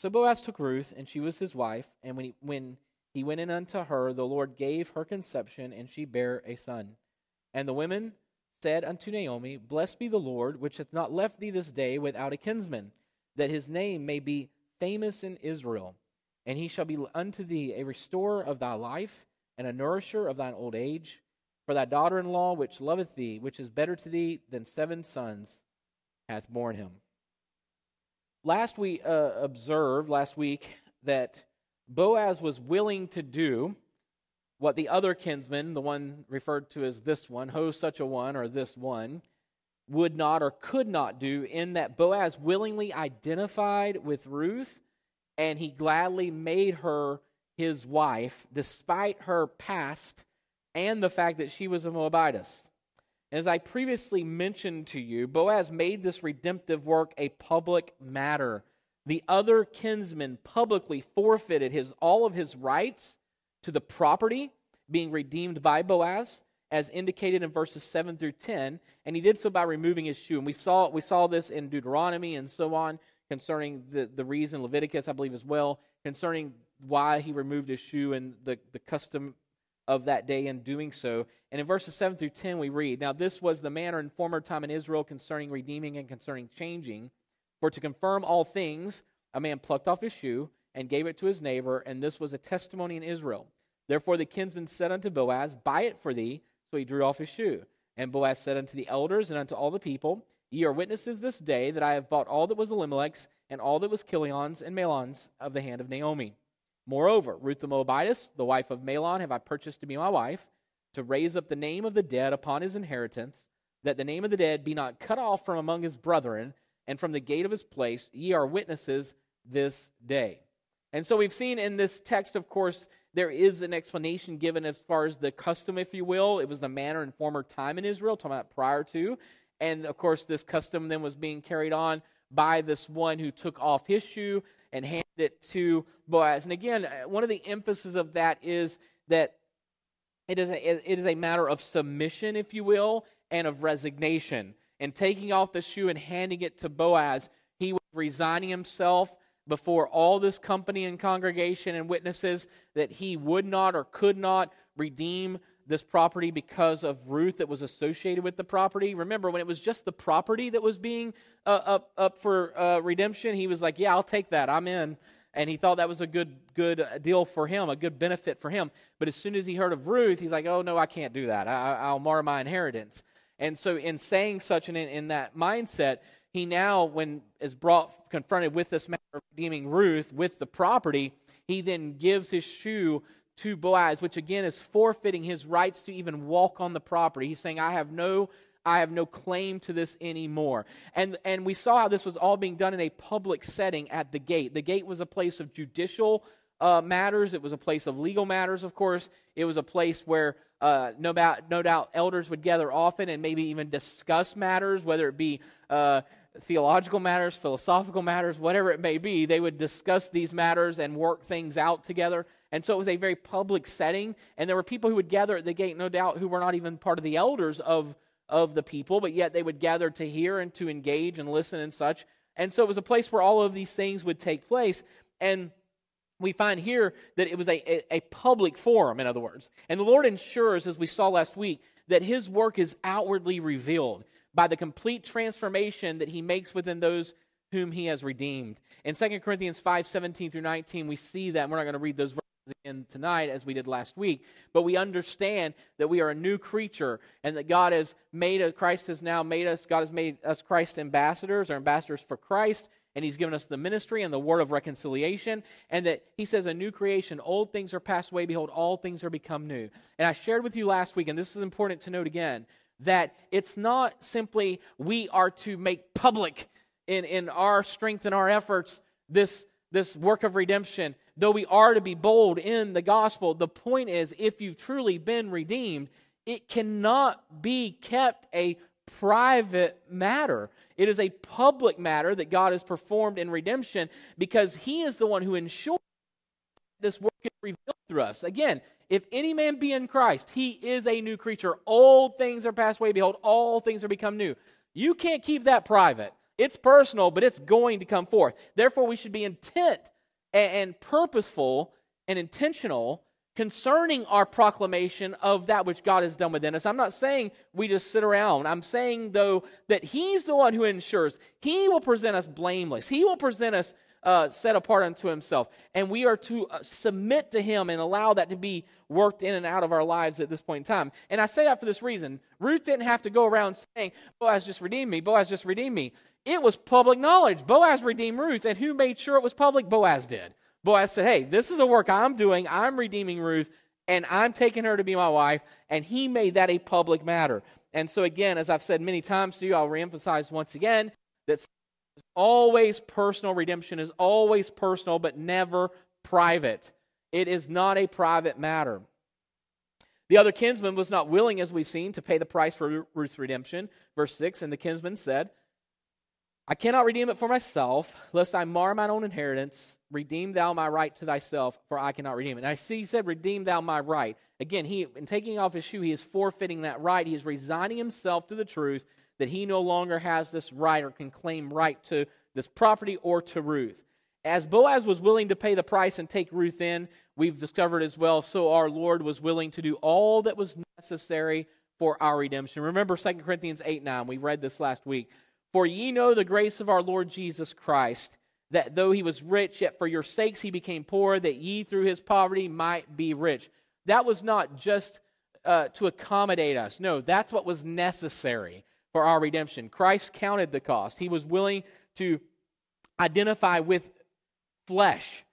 So Boaz took Ruth, and she was his wife. And when he, when he went in unto her, the Lord gave her conception, and she bare a son. And the women said unto Naomi, Blessed be the Lord, which hath not left thee this day without a kinsman, that his name may be famous in Israel. And he shall be unto thee a restorer of thy life, and a nourisher of thine old age. For thy daughter in law, which loveth thee, which is better to thee than seven sons, hath borne him. Last we uh, observed, last week, that Boaz was willing to do what the other kinsman, the one referred to as this one, ho such a one or this one, would not or could not do, in that Boaz willingly identified with Ruth and he gladly made her his wife despite her past and the fact that she was a Moabitess. As I previously mentioned to you, Boaz made this redemptive work a public matter. The other kinsman publicly forfeited his, all of his rights to the property being redeemed by Boaz, as indicated in verses 7 through 10, and he did so by removing his shoe. And we saw, we saw this in Deuteronomy and so on concerning the, the reason, Leviticus, I believe, as well, concerning why he removed his shoe and the, the custom of that day in doing so. And in verses 7 through 10, we read Now, this was the manner in former time in Israel concerning redeeming and concerning changing. For to confirm all things, a man plucked off his shoe and gave it to his neighbor, and this was a testimony in Israel. Therefore the kinsman said unto Boaz, Buy it for thee. So he drew off his shoe. And Boaz said unto the elders and unto all the people, Ye are witnesses this day that I have bought all that was Elimelech's and all that was Chilion's and Mahlon's of the hand of Naomi. Moreover, Ruth the Moabitess, the wife of Mahlon, have I purchased to be my wife, to raise up the name of the dead upon his inheritance, that the name of the dead be not cut off from among his brethren, and from the gate of his place. Ye are witnesses this day. And so we've seen in this text, of course, there is an explanation given as far as the custom, if you will. It was the manner in former time in Israel, talking about prior to. And of course, this custom then was being carried on by this one who took off his shoe and handed it to Boaz. And again, uh, one of the emphasis of that is that it is a, it is a matter of submission, if you will, and of resignation. And taking off the shoe and handing it to Boaz, he was resigning himself before all this company and congregation and witnesses that he would not or could not redeem this property because of Ruth that was associated with the property. Remember, when it was just the property that was being uh, up, up for uh, redemption, he was like, Yeah, I'll take that. I'm in. And he thought that was a good, good deal for him, a good benefit for him. But as soon as he heard of Ruth, he's like, Oh, no, I can't do that. I, will mar my inheritance. And so, in saying such and in, in that mindset, he now, when is brought confronted with this matter of redeeming Ruth with the property, he then gives his shoe to Boaz, which again is forfeiting his rights to even walk on the property. He's saying, I have no I have no claim to this anymore. And, and we saw how this was all being done in a public setting at the gate. The gate was a place of judicial uh, matters, it was a place of legal matters, of course. It was a place where uh, no, doubt, no doubt elders would gather often and maybe even discuss matters, whether it be uh, theological matters, philosophical matters, whatever it may be. They would discuss these matters and work things out together. And so it was a very public setting. And there were people who would gather at the gate, no doubt, who were not even part of the elders of, of the people, but yet they would gather to hear and to engage and listen and such. And so it was a place where all of these things would take place. And we find here that it was a, a, public forum, in other words. And the Lord ensures, as we saw last week, that his work is outwardly revealed by the complete transformation that he makes within those whom he has redeemed. In 2 Corinthians 5 17 through 19, we see that. We're not going to read those verses again tonight as we did last week, but we understand that we are a new creature and that God has made us, Christ has now made us, God has made us Christ ambassadors or ambassadors for Christ, and He's given us the ministry and the word of reconciliation, and that He says, A new creation, old things are passed away, behold, all things are become new. And I shared with you last week, and this is important to note again, that it's not simply we are to make public in, in our strength and our efforts this, this work of redemption though we are to be bold in the gospel, the point is if you've truly been redeemed, it cannot be kept a private matter. It is a public matter that God has performed in redemption because He is the one who ensures this work is revealed through us. Again, if any man be in Christ, he is a new creature. Old things are passed away. Behold, all things are become new. You can't keep that private. It's personal, but it's going to come forth. Therefore, we should be intent and, purposeful and intentional concerning our proclamation of that which God has done within us. I'm not saying we just sit around. I'm saying, though, that He's the one who ensures. He will present us blameless. He will present us uh, set apart unto himself. And we are to uh, submit to him and allow that to be worked in and out of our lives at this point in time. And I say that for this reason. Ruth didn't have to go around saying, Boaz just redeemed me, Boaz just redeemed me. It was public knowledge. Boaz redeemed Ruth, and who made sure it was public? Boaz did. Boaz said, Hey, this is a work I'm doing. I'm redeeming Ruth, and I'm taking her to be my wife. And he made that a public matter. And so, again, as I've said many times to you, I'll reemphasize once again that always personal. Redemption is always personal, but never private. It is not a private matter. The other kinsman was not willing, as we've seen, to pay the price for Ruth's redemption. Verse 6 And the kinsman said, I cannot redeem it for myself, lest I mar mine own inheritance. Redeem thou my right to thyself, for I cannot redeem it. Now, see, he said, Redeem thou my right. Again, he, in taking off his shoe, he is forfeiting that right. He is resigning himself to the truth that he no longer has this right or can claim right to this property or to Ruth. As Boaz was willing to pay the price and take Ruth in, we've discovered as well, so our Lord was willing to do all that was necessary for our redemption. Remember 2 Corinthians 8 9, we read this last week. For ye know the grace of our Lord Jesus Christ, that though he was rich, yet for your sakes he became poor, that ye through his poverty might be rich. That was not just uh, to accommodate us. No, that's what was necessary for our redemption. Christ counted the cost. He was willing to identify with flesh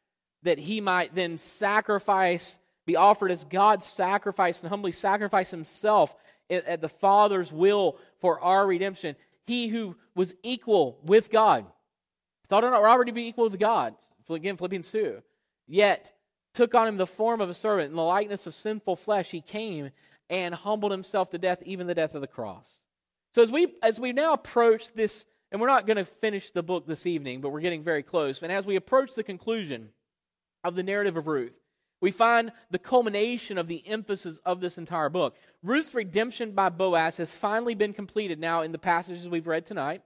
that he might then sacrifice, be offered as God's sacrifice, and humbly sacrifice himself at the Father's will for our redemption. He who was equal with God, thought robbery to be equal with God. Again, Philippians 2. Yet took on him the form of a servant. In the likeness of sinful flesh, he came and humbled himself to death, even the death of the cross. So as we as we now approach this, and we're not going to finish the book this evening, but we're getting very close. And as we approach the conclusion of the narrative of Ruth, we find the culmination of the emphasis of this entire book. Ruth's redemption by Boaz has finally been completed now in the passages we've read tonight,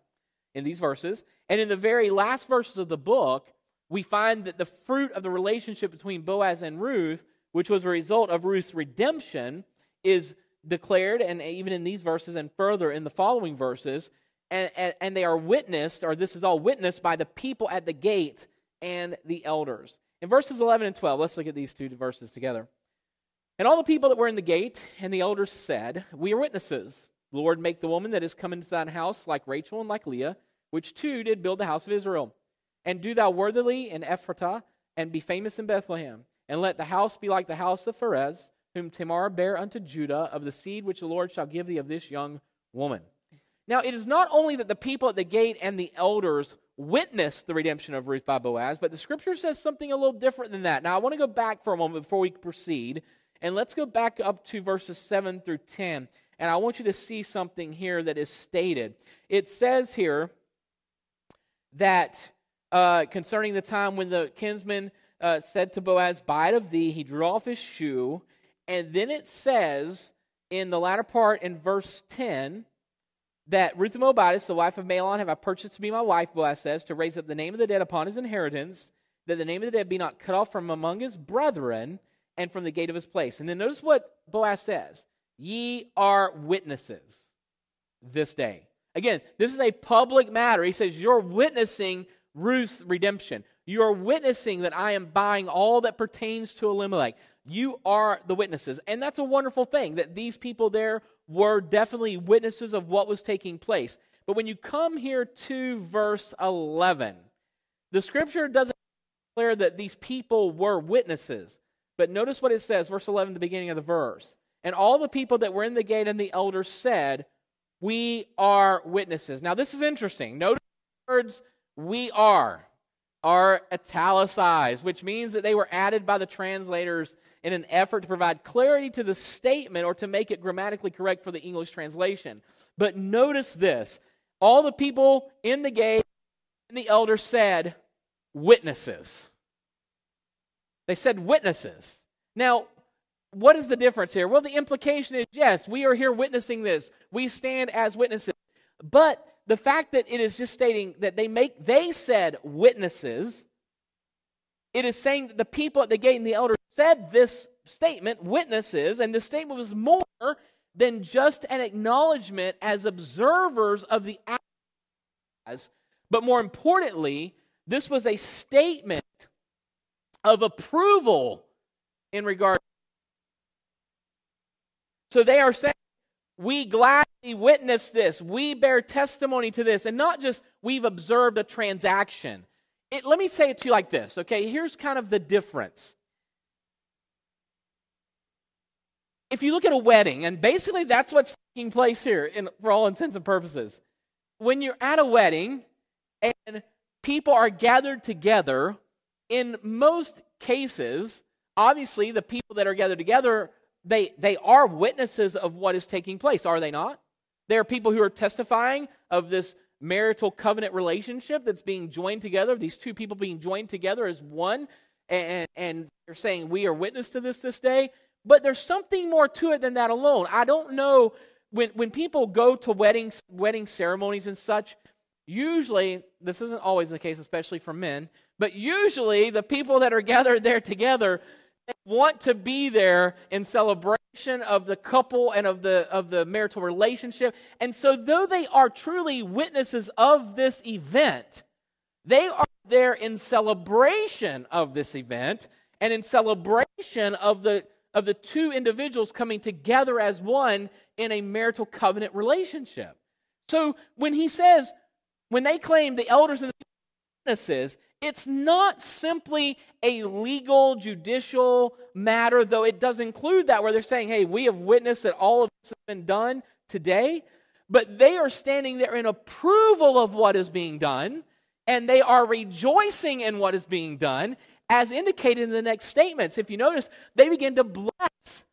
in these verses. And in the very last verses of the book, we find that the fruit of the relationship between Boaz and Ruth, which was a result of Ruth's redemption, is declared, and even in these verses and further in the following verses, and, and, and, they are witnessed, or this is all witnessed by the people at the gate and the elders. In verses 11 and 12, let's look at these two verses together. And all the people that were in the gate and the elders said, We are witnesses. Lord, make the woman that is come into thine house like Rachel and like Leah, which two did build the house of Israel. And do thou worthily in Ephratah, and be famous in Bethlehem. And let the house be like the house of Pharez, whom Tamar bare unto Judah, of the seed which the Lord shall give thee of this young woman. Now, it is not only that the people at the gate and the elders witnessed the redemption of Ruth by Boaz, but the scripture says something a little different than that. Now, I want to go back for a moment before we proceed, and let's go back up to verses 7 through 10. And I want you to see something here that is stated. It says here that uh, concerning the time when the kinsman uh, said to Boaz, Bide of thee, he drew off his shoe and then it says in the latter part in verse 10 that Ruth the Moabitess, the wife of Mahlon, have I purchased to be my wife, Boaz says, to raise up the name of the dead upon his inheritance, that the name of the dead be not cut off from among his brethren and from the gate of his place. And then notice what Boaz says Ye are witnesses this day. Again, this is a public matter. He says, You're witnessing Ruth's redemption. You are witnessing that I am buying all that pertains to Elimelech. You are the witnesses. And that's a wonderful thing that these people there were definitely witnesses of what was taking place. But when you come here to verse 11, the scripture doesn't declare that these people were witnesses. But notice what it says, verse 11, the beginning of the verse. And all the people that were in the gate and the elders said, We are witnesses. Now, this is interesting. Notice the words, we are are italicized, which means that they were added by the translators in an effort to provide clarity to the statement or to make it grammatically correct for the English translation. But notice this all the people in the gate and the elders said, witnesses. They said witnesses. Now, what is the difference here? Well, the implication is yes, we are here witnessing this. We stand as witnesses. But the fact that it is just stating that they make they said witnesses, it is saying that the people at the gate and the elders said this statement, witnesses, and the statement was more than just an acknowledgement as observers of the as, but more importantly, this was a statement of approval in regard. So they are saying, we gladly witness this. We bear testimony to this. And not just we've observed a transaction. It, let me say it to you like this, okay? Here's kind of the difference. If you look at a wedding, and basically that's what's taking place here in, for all intents and purposes. When you're at a wedding and people are gathered together, in most cases, obviously the people that are gathered together they, they are witnesses of what is taking place, are they not? They are people who are testifying of this marital covenant relationship that's being joined together, these two people being joined together as one, and, and they're saying, We are witness to this this day. But there's something more to it than that alone. I don't know when, when people go to weddings, wedding ceremonies and such, usually, this isn't always the case, especially for men, but usually the people that are gathered there together want to be there in celebration of the couple and of the of the marital relationship. And so though they are truly witnesses of this event they are there in celebration of this event and in celebration of the of the two individuals coming together as one in a marital covenant relationship. So when he says when they claim the elders and the witnesses it's not simply a legal, judicial matter, though it does include that, where they're saying, hey, we have witnessed that all of this has been done today. But they are standing there in approval of what is being done, and they are rejoicing in what is being done, as indicated in the next statements. If you notice, they begin to bless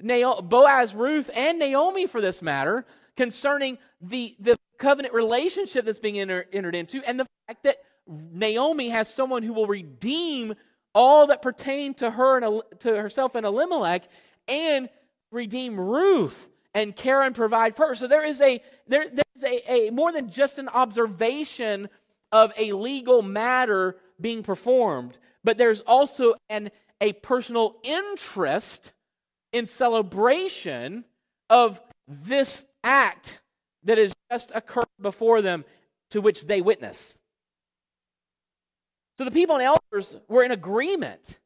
Boaz, Ruth, and Naomi for this matter concerning the, the covenant relationship that's being enter, entered into and the fact that Naomi has someone who will redeem all that pertain to her and to herself and Elimelech and redeem Ruth and care and provide for her. So there is a there, there's a, a more than just an observation of a legal matter being performed, but there's also an a personal interest in celebration of this act that has just occurred before them to which they witness. So the people and elders were in agreement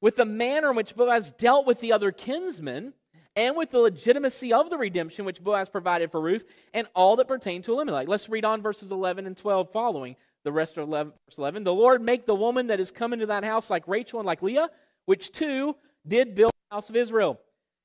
with the manner in which Boaz dealt with the other kinsmen and with the legitimacy of the redemption which Boaz provided for Ruth and all that pertained to Elimelech. Let's read on verses 11 and 12 following the rest of 11, verse 11. The Lord make the woman that is come into thine house like Rachel and like Leah, which two did build the house of Israel.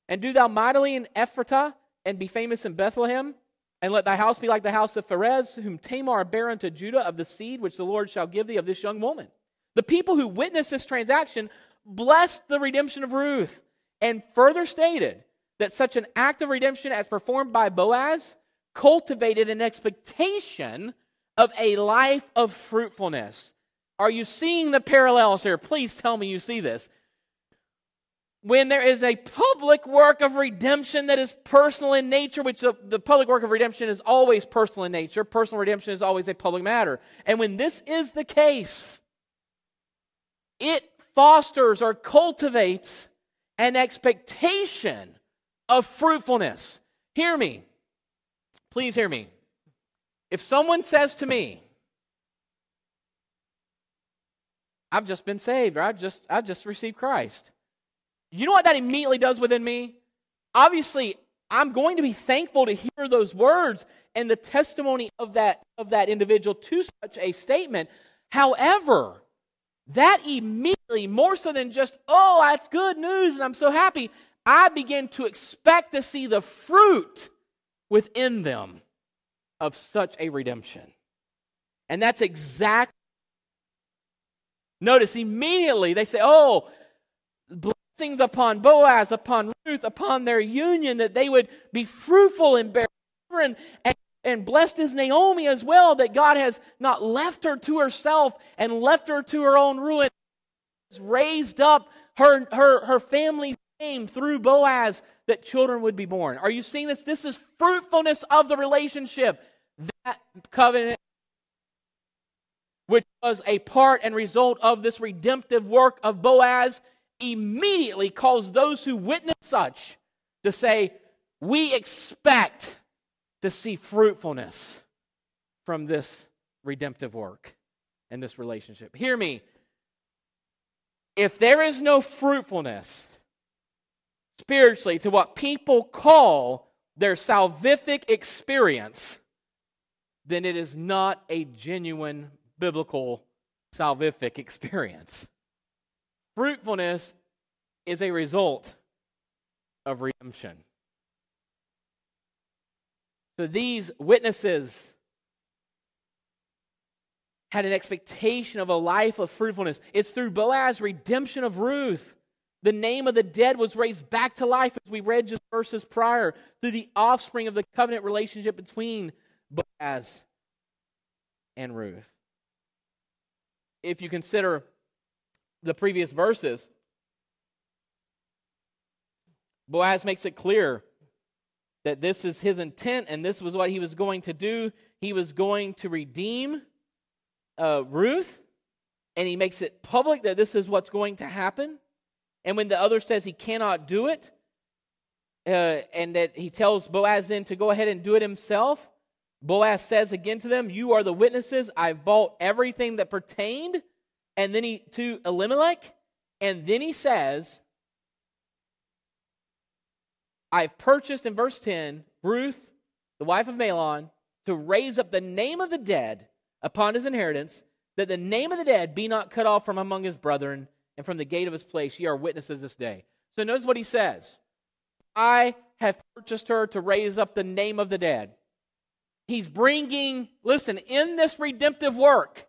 And do thou mightily in Ephratah and be famous in Bethlehem. And let thy house be like the house of Pharez, whom Tamar bare unto Judah of the seed which the Lord shall give thee of this young woman. The people who witnessed this transaction blessed the redemption of Ruth and further stated that such an act of redemption as performed by Boaz cultivated an expectation of a life of fruitfulness. Are you seeing the parallels here? Please tell me you see this when there is a public work of redemption that is personal in nature, which the, the, public work of redemption is always personal in nature, personal redemption is always a public matter. And when this is the case, it fosters or cultivates an expectation of fruitfulness. Hear me. Please hear me. If someone says to me, I've just been saved, or I just I just received Christ. You know what that immediately does within me? Obviously, I'm going to be thankful to hear those words and the testimony of that, of that individual to such a statement. However, that immediately, more so than just, oh, that's good news and I'm so happy, I begin to expect to see the fruit within them of such a redemption. And that's exactly. Notice immediately they say, oh, blessings upon Boaz, upon Ruth, upon their union, that they would be fruitful and bear children. And, and blessed is Naomi as well, that God has not left her to herself and left her to her own ruin. Has raised up her, her, her family's name through Boaz that children would be born. Are you seeing this? This is fruitfulness of the relationship. that covenant, which was a part and result of this redemptive work of Boaz, immediately caused those who witnessed such to say, We expect to see fruitfulness from this redemptive work and this relationship. Hear me. If there is no fruitfulness spiritually to what people call their salvific experience, then it is not a genuine biblical salvific experience. Fruitfulness is a result of redemption. So these witnesses had an expectation of a life of fruitfulness. It's through Boaz's redemption of Ruth. The name of the dead was raised back to life, as we read just verses prior, through the offspring of the covenant relationship between Boaz and Ruth. If you consider the previous verses, Boaz makes it clear that this is his intent and this was what he was going to do. He was going to redeem uh, Ruth, and he makes it public that this is what's going to happen. And when the other says he cannot do it, uh, and that he tells Boaz then to go ahead and do it himself, Boaz says again to them, You are the witnesses. I've bought everything that pertained. And then he to Elimelech, and then he says, I've purchased in verse 10 Ruth, the wife of Mahlon, to raise up the name of the dead upon his inheritance, that the name of the dead be not cut off from among his brethren, and from the gate of his place ye are witnesses this day. So notice what he says I have purchased her to raise up the name of the dead. He's bringing, listen, in this redemptive work,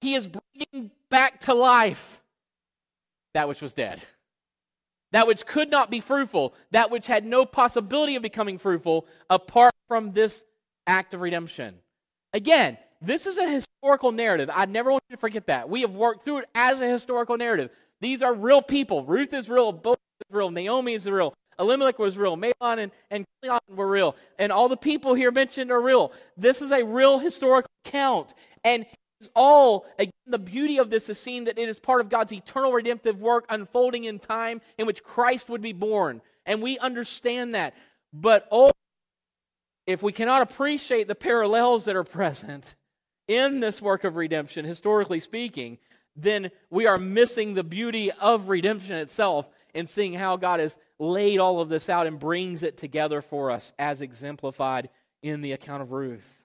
he is bringing back to life that which was dead. That which could not be fruitful, that which had no possibility of becoming fruitful apart from this act of redemption. Again, this is a historical narrative. I never want you to forget that. We have worked through it as a historical narrative. These are real people. Ruth is real. Boaz is real. Naomi is real. Elimelech was real. Mahlon and, and were real. And all the people here mentioned are real. This is a real historical account. And all, again, the beauty of this is seen that it is part of God's eternal redemptive work unfolding in time in which Christ would be born. And we understand that. But oh, if we cannot appreciate the parallels that are present, in this work of redemption, historically speaking, then we are missing the beauty of redemption itself in seeing how God has laid all of this out and brings it together for us as exemplified in the account of Ruth.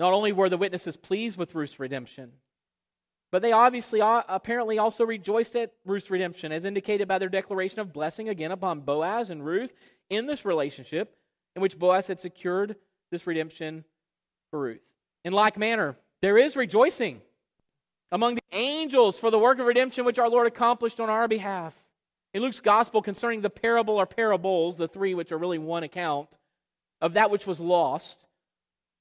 Not only were the witnesses pleased with Ruth's redemption, but they obviously apparently also rejoiced at Ruth's redemption, as indicated by their declaration of blessing again upon Boaz and Ruth in this relationship in which Boaz had secured this redemption for Ruth. In like manner, there is rejoicing among the angels for the work of redemption which our Lord accomplished on our behalf. In Luke's gospel concerning the parable or parables, the three which are really one account of that which was lost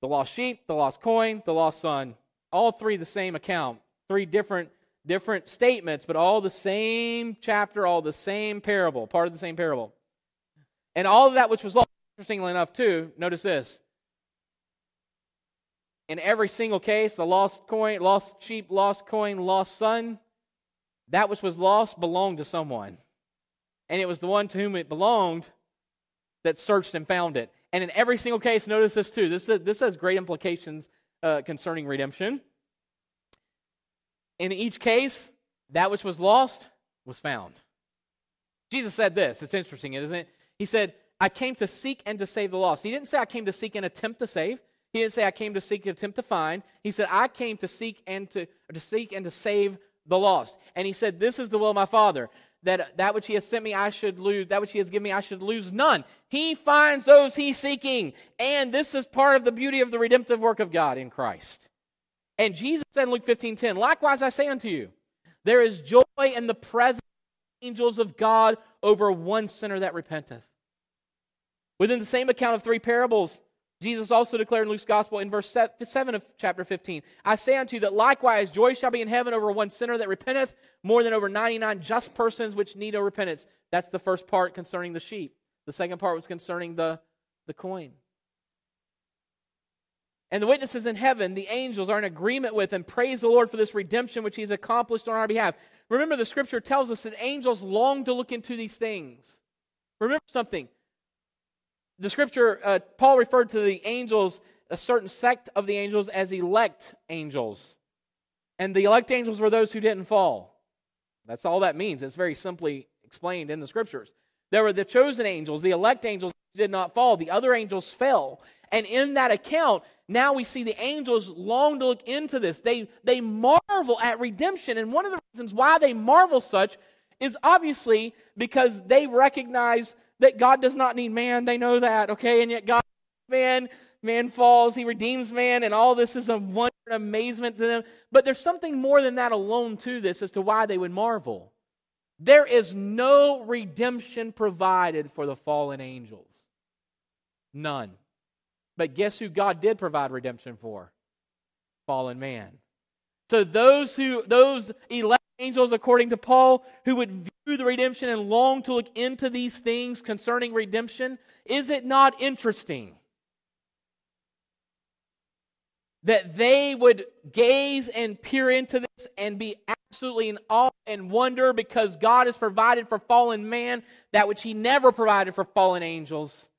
the lost sheep, the lost coin, the lost son. All three the same account. Three different different statements, but all the same chapter, all the same parable, part of the same parable. And all of that which was lost, interestingly enough, too, notice this in every single case, the lost coin, lost sheep, lost coin, lost son, that which was lost belonged to someone. And it was the one to whom it belonged that searched and found it. And in every single case, notice this too. This, is, this has great implications uh, concerning redemption. In each case, that which was lost was found. Jesus said this. It's interesting, isn't it? He said, I came to seek and to save the lost. He didn't say I came to seek and attempt to save. He didn't say I came to seek and attempt to find. He said I came to seek and to, to seek and to save the lost. And he said, This is the will of my Father, that that which he has sent me I should lose, that which he has given me I should lose none. He finds those he's seeking. And this is part of the beauty of the redemptive work of God in Christ. And Jesus said in Luke 15 10, Likewise I say unto you, there is joy in the presence of the angels of God over one sinner that repenteth. Within the same account of three parables, Jesus also declared in Luke's gospel in verse 7 of chapter 15 I say unto you that likewise joy shall be in heaven over one sinner that repenteth more than over 99 just persons which need no repentance. That's the first part concerning the sheep. The second part was concerning the, the coin. And the witnesses in heaven, the angels, are in agreement with and praise the Lord for this redemption which He's accomplished on our behalf. Remember, the scripture tells us that angels long to look into these things. Remember something. The scripture, uh, Paul referred to the angels, a certain sect of the angels, as elect angels. And the elect angels were those who didn't fall. That's all that means. It's very simply explained in the scriptures. There were the chosen angels, the elect angels did not fall, the other angels fell. And in that account, now we see the angels long to look into this. They, they marvel at redemption. And one of the reasons why they marvel such is obviously because they recognize that God does not need man. They know that, okay? And yet God, man, man falls, he redeems man, and all this is a wonder and amazement to them. But there's something more than that alone to this as to why they would marvel. There is no redemption provided for the fallen angels. None. But guess who God did provide redemption for? Fallen man. So those who those elect angels, according to Paul, who would view the redemption and long to look into these things concerning redemption, is it not interesting? That they would gaze and peer into this and be absolutely in awe and wonder because God has provided for fallen man that which he never provided for fallen angels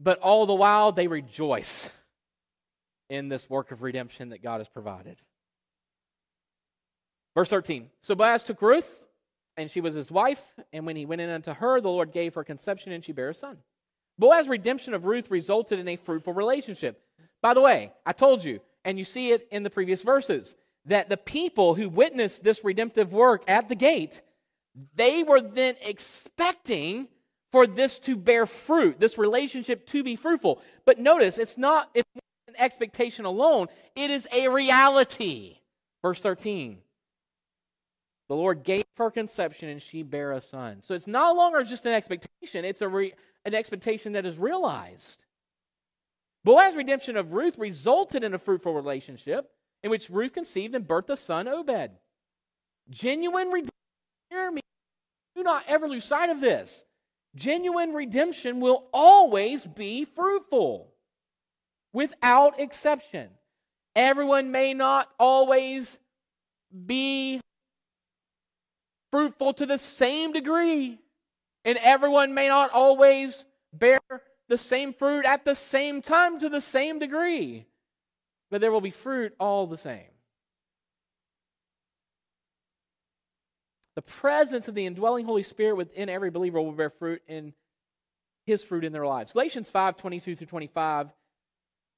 but all the while they rejoice in this work of redemption that God has provided. Verse 13 So Boaz took Ruth, and she was his wife, and when he went in unto her, the Lord gave her conception, and she bare a son. Boaz's redemption of Ruth resulted in a fruitful relationship. By the way, I told you, and you see it in the previous verses, that the people who witnessed this redemptive work at the gate, they were then expecting for this to bear fruit, this relationship to be fruitful. But notice, it's not it's an expectation alone, it is a reality. Verse 13. The Lord gave her conception and she bare a son. So it's no longer just an expectation, it's a re, an expectation that is realized. Boaz's redemption of Ruth resulted in a fruitful relationship in which Ruth conceived and birthed a son, Obed. Genuine redemption, hear me, do not ever lose sight of this. Genuine redemption will always be fruitful, without exception. Everyone may not always be fruitful to the same degree, and everyone may not always bear the same fruit at the same time to the same degree, but there will be fruit all the same. The presence of the indwelling Holy Spirit within every believer will bear fruit in his fruit in their lives. Galatians 5 22 through 25.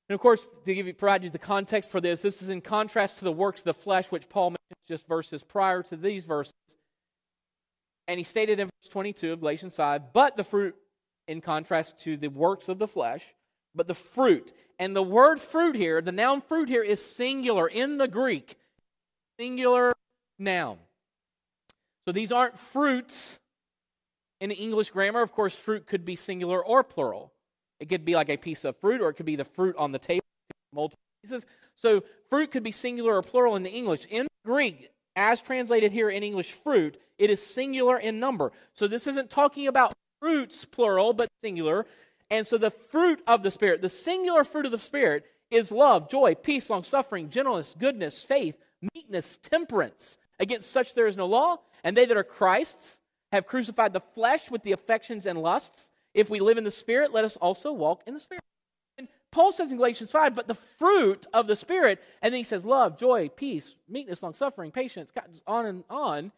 And of course, to give you, provide you the context for this, this is in contrast to the works of the flesh, which Paul mentions just verses prior to these verses. And he stated in verse 22 of Galatians 5, but the fruit, in contrast to the works of the flesh, but the fruit. And the word fruit here, the noun fruit here, is singular in the Greek. Singular noun. So these aren't fruits in the English grammar. Of course, fruit could be singular or plural. It could be like a piece of fruit, or it could be the fruit on the table, multiple pieces. So fruit could be singular or plural in the English. In Greek, as translated here in English, fruit, it is singular in number. So this isn't talking about fruits, plural, but singular. And so the fruit of the Spirit, the singular fruit of the Spirit, is love, joy, peace, long suffering, gentleness, goodness, faith, meekness, temperance. Against such there is no law. And they that are Christ's have crucified the flesh with the affections and lusts. If we live in the Spirit, let us also walk in the Spirit. Paul says in Galatians 5, but the fruit of the Spirit, and then he says love, joy, peace, meekness, long suffering, patience, on and on.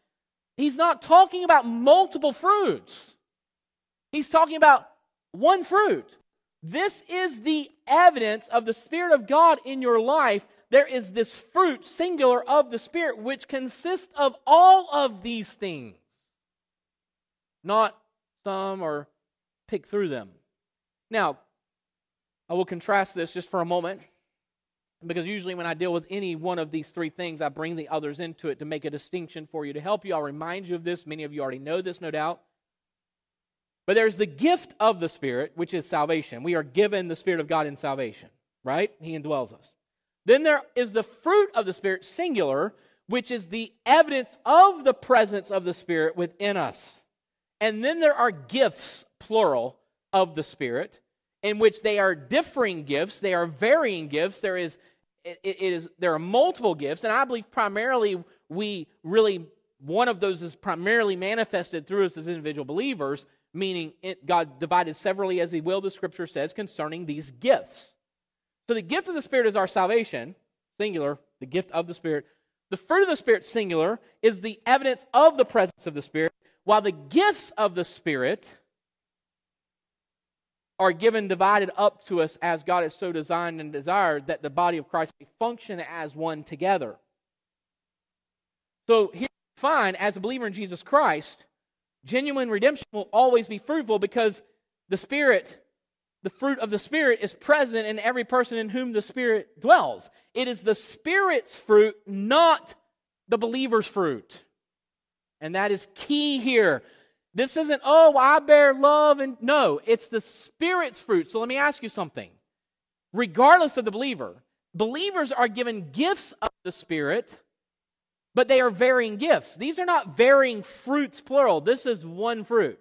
He's not talking about multiple fruits. He's talking about one fruit. This is the evidence of the Spirit of God in your life there is this fruit, singular, of the Spirit, which consists of all of these things, not some or pick through them. Now, I will contrast this just for a moment, because usually when I deal with any one of these three things, I bring the others into it to make a distinction for you, to help you. I'll remind you of this. Many of you already know this, no doubt. But there's the gift of the Spirit, which is salvation. We are given the Spirit of God in salvation, right? He indwells us. Then there is the fruit of the Spirit, singular, which is the evidence of the presence of the Spirit within us. And then there are gifts, plural, of the Spirit. In which they are differing gifts, they are varying gifts. There is it, it is there are multiple gifts, and I believe primarily we really one of those is primarily manifested through us as individual believers, meaning it, God divided severally as He will, the Scripture says, concerning these gifts. So the gift of the Spirit is our salvation, singular. The gift of the Spirit. The fruit of the Spirit, singular, is the evidence of the presence of the Spirit, while the gifts of the Spirit are given divided up to us as God has so designed and desired that the body of Christ may function as one together. So here we find, as a believer in Jesus Christ, genuine redemption will always be fruitful because the Spirit, the fruit of the Spirit, is present in every person in whom the Spirit dwells. It is the Spirit's fruit, not the believer's fruit. And that is key here. This isn't, oh, I bear love and no, it's the Spirit's fruit. So let me ask you something. Regardless of the believer, believers are given gifts of the Spirit, but they are varying gifts. These are not varying fruits, plural. This is one fruit.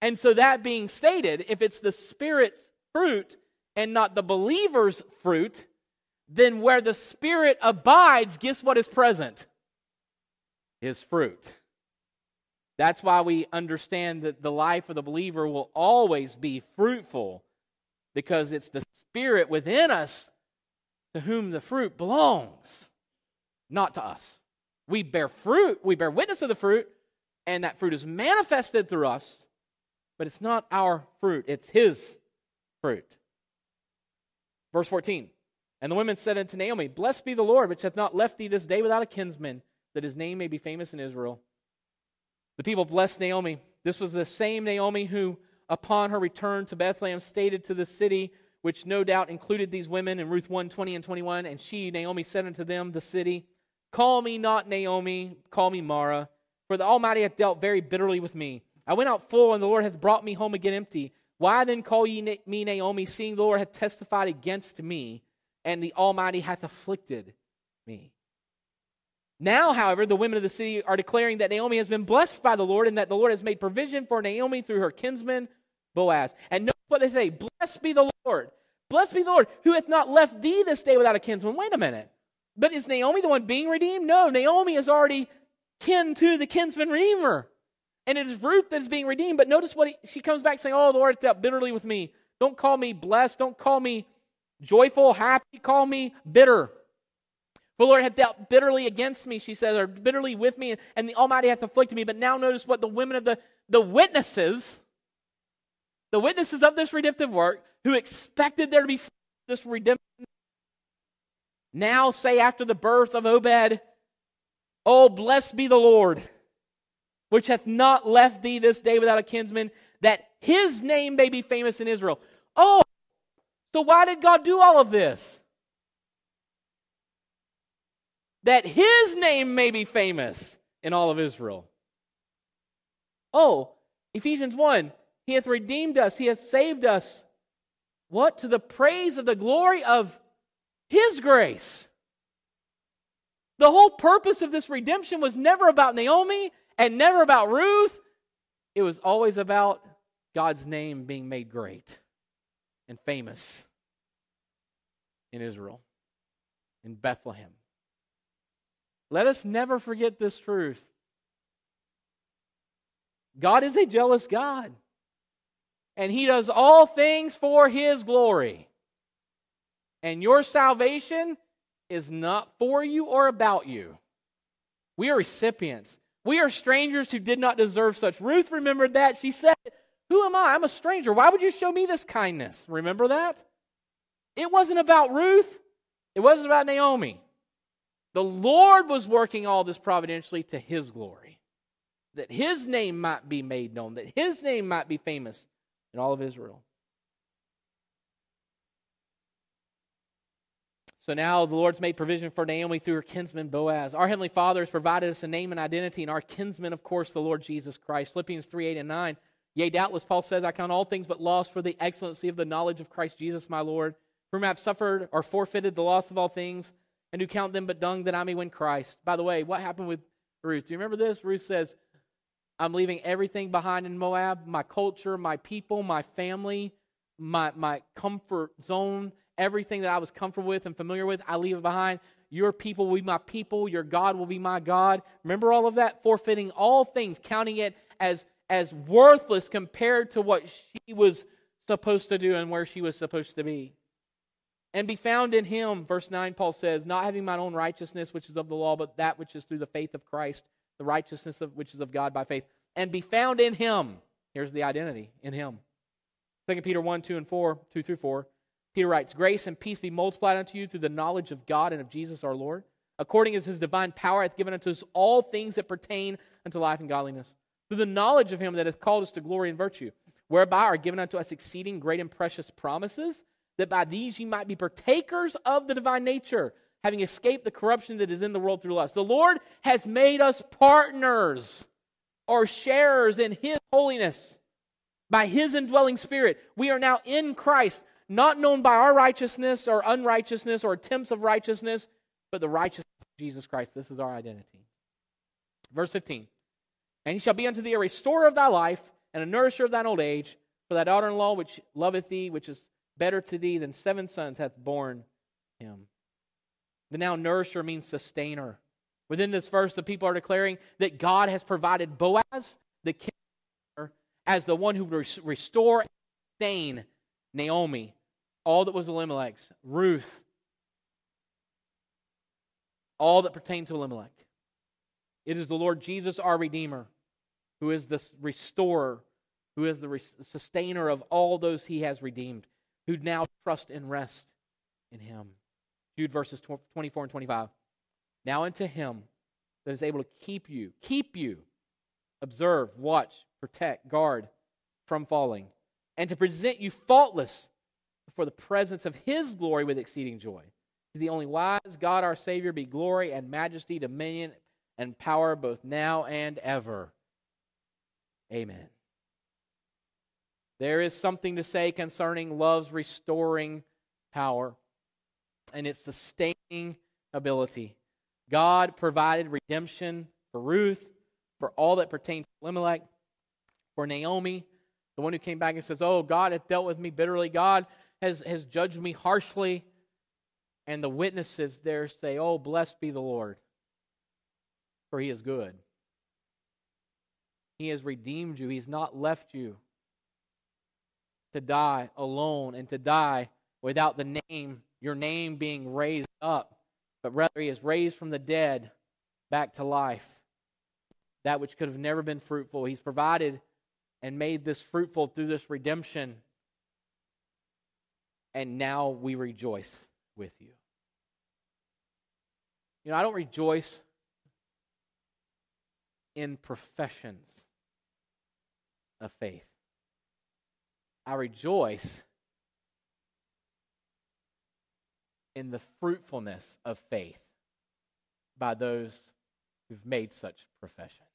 And so, that being stated, if it's the Spirit's fruit and not the believer's fruit, then where the Spirit abides, guess what is present? His fruit. That's why we understand that the life of the believer will always be fruitful because it's the Spirit within us to whom the fruit belongs, not to us. We bear fruit, we bear witness of the fruit, and that fruit is manifested through us, but it's not our fruit, it's His fruit. Verse 14 And the women said unto Naomi, Blessed be the Lord, which hath not left thee this day without a kinsman, that his name may be famous in Israel. The people blessed Naomi. This was the same Naomi who, upon her return to Bethlehem, stated to the city, which no doubt included these women in Ruth 1 20 and 21. And she, Naomi, said unto them, the city, Call me not Naomi, call me Mara, for the Almighty hath dealt very bitterly with me. I went out full, and the Lord hath brought me home again empty. Why then call ye me Naomi, seeing the Lord hath testified against me, and the Almighty hath afflicted me? Now, however, the women of the city are declaring that Naomi has been blessed by the Lord and that the Lord has made provision for Naomi through her kinsman Boaz. And notice what they say Blessed be the Lord. Blessed be the Lord, who hath not left thee this day without a kinsman. Wait a minute. But is Naomi the one being redeemed? No, Naomi is already kin to the kinsman redeemer. And it is Ruth that is being redeemed. But notice what he, she comes back saying, Oh, the Lord dealt bitterly with me. Don't call me blessed. Don't call me joyful, happy. Call me bitter. The Lord hath dealt bitterly against me, she says, or bitterly with me, and the Almighty hath afflicted me. But now notice what the women of the, the witnesses, the witnesses of this redemptive work, who expected there to be this redemption, now say after the birth of Obed, Oh, blessed be the Lord, which hath not left thee this day without a kinsman, that his name may be famous in Israel. Oh, so why did God do all of this? That his name may be famous in all of Israel. Oh, Ephesians 1 He hath redeemed us, He hath saved us. What? To the praise of the glory of His grace. The whole purpose of this redemption was never about Naomi and never about Ruth. It was always about God's name being made great and famous in Israel, in Bethlehem. Let us never forget this truth. God is a jealous God, and He does all things for His glory. And your salvation is not for you or about you. We are recipients. We are strangers who did not deserve such. Ruth remembered that. She said, Who am I? I'm a stranger. Why would you show me this kindness? Remember that? It wasn't about Ruth, it wasn't about Naomi. The Lord was working all this providentially to his glory, that his name might be made known, that his name might be famous in all of Israel. So now the Lord's made provision for Naomi through her kinsman Boaz. Our Heavenly Father has provided us a name and identity, and our kinsman, of course, the Lord Jesus Christ. Philippians 3 8 and 9. Yea, doubtless, Paul says, I count all things but loss for the excellency of the knowledge of Christ Jesus my Lord, whom I have suffered or forfeited the loss of all things and who count them but dung that I may win Christ. By the way, what happened with Ruth? Do you remember this? Ruth says, I'm leaving everything behind in Moab my culture, my people, my family. my, my comfort zone, everything that I was comfortable with and familiar with, I leave it behind. Your people will be my people. Your God will be my God. Remember all of that? Forfeiting all things, counting it as, as worthless compared to what she was supposed to do and where she was supposed to be. And be found in him, verse 9, Paul says, not having mine own righteousness, which is of the law, but that which is through the faith of Christ, the righteousness of which is of God by faith. And be found in him. Here's the identity in him. 2 Peter 1, 2 and 4, 2 through 4. Peter writes, Grace and peace be multiplied unto you through the knowledge of God and of Jesus our Lord, according as his divine power hath given unto us all things that pertain unto life and godliness, through the knowledge of him that hath called us to glory and virtue, whereby are given unto us exceeding great and precious promises, that by these ye might be partakers of the divine nature, having escaped the corruption that is in the world through lust. The Lord has made us partners or sharers in his holiness by his indwelling spirit. We are now in Christ not known by our righteousness or unrighteousness or attempts of righteousness, but the righteousness of Jesus Christ. This is our identity. Verse 15 And he shall be unto thee a restorer of thy life and a nourisher of thine old age. For thy daughter in law, which loveth thee, which is better to thee than seven sons, hath borne him. The now nourisher means sustainer. Within this verse, the people are declaring that God has provided Boaz, the king, as the one who will restore and sustain Naomi, all that was Elimelech's, Ruth, all that pertained to Elimelech. It is the Lord Jesus, our Redeemer, who is the restorer, who is the sustainer of all those he has redeemed, who now trust and rest in him. Jude verses 24 and 25. Now unto him that is able to keep you, keep you, observe, watch, protect, guard from falling, and to present you faultless before the presence of his glory with exceeding joy. To the only wise God our Savior be glory and majesty, dominion and power both now and ever. Amen. There is something to say concerning love's restoring power and its sustaining ability. God provided redemption for Ruth, for all that pertained to Elimelech, for Naomi, the one who came back and says, Oh, God hath dealt with me bitterly. God has, has judged me harshly. And the witnesses there say, Oh, blessed be the Lord, for he is good. He has redeemed you, he's not left you to die alone and to die without the name, your name being raised up, but rather he is raised from the dead back to life. That which could have never been fruitful. He's provided and made this fruitful through this redemption. And now we rejoice with you. You know, I don't rejoice in professions of faith. I rejoice in the fruitfulness of faith by those who've made such profession.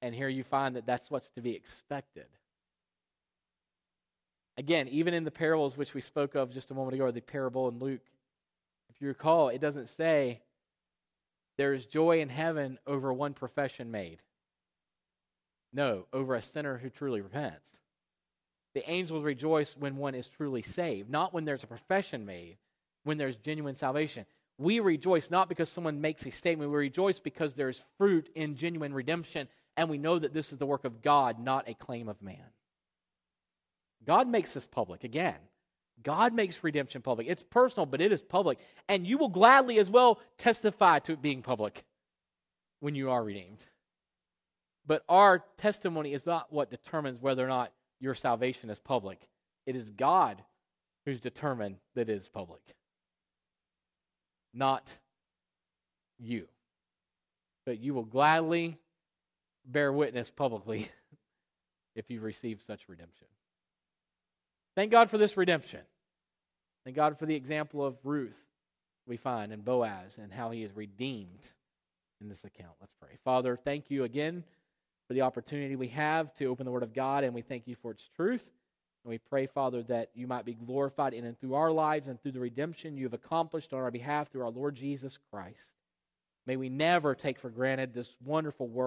And here you find that that's what's to be expected. Again, even in the parables which we spoke of just a moment ago, the parable in Luke, if you recall, it doesn't say there is joy in heaven over one profession made. No, over a sinner who truly repents. The angels rejoice when one is truly saved, not when there's a profession made, when there's genuine salvation. We rejoice not because someone makes a statement, we rejoice because there's fruit in genuine redemption and we know that this is the work of God, not a claim of man. God makes this public. Again, God makes redemption public. It's personal, but it is public. And you will gladly as well testify to it being public when you are redeemed. But our testimony is not what determines whether or not your salvation is public. It is God who's determined that it is public, not you. But you will gladly bear witness publicly if you receive such redemption. Thank God for this redemption. Thank God for the example of Ruth we find in Boaz and how he is redeemed in this account. Let's pray. Father, thank you again for the opportunity we have to open the Word of God, and we thank you for its truth. And we pray, Father, that you might be glorified in and through our lives and through the redemption you have accomplished on our behalf through our Lord Jesus Christ. May we never take for granted this wonderful work.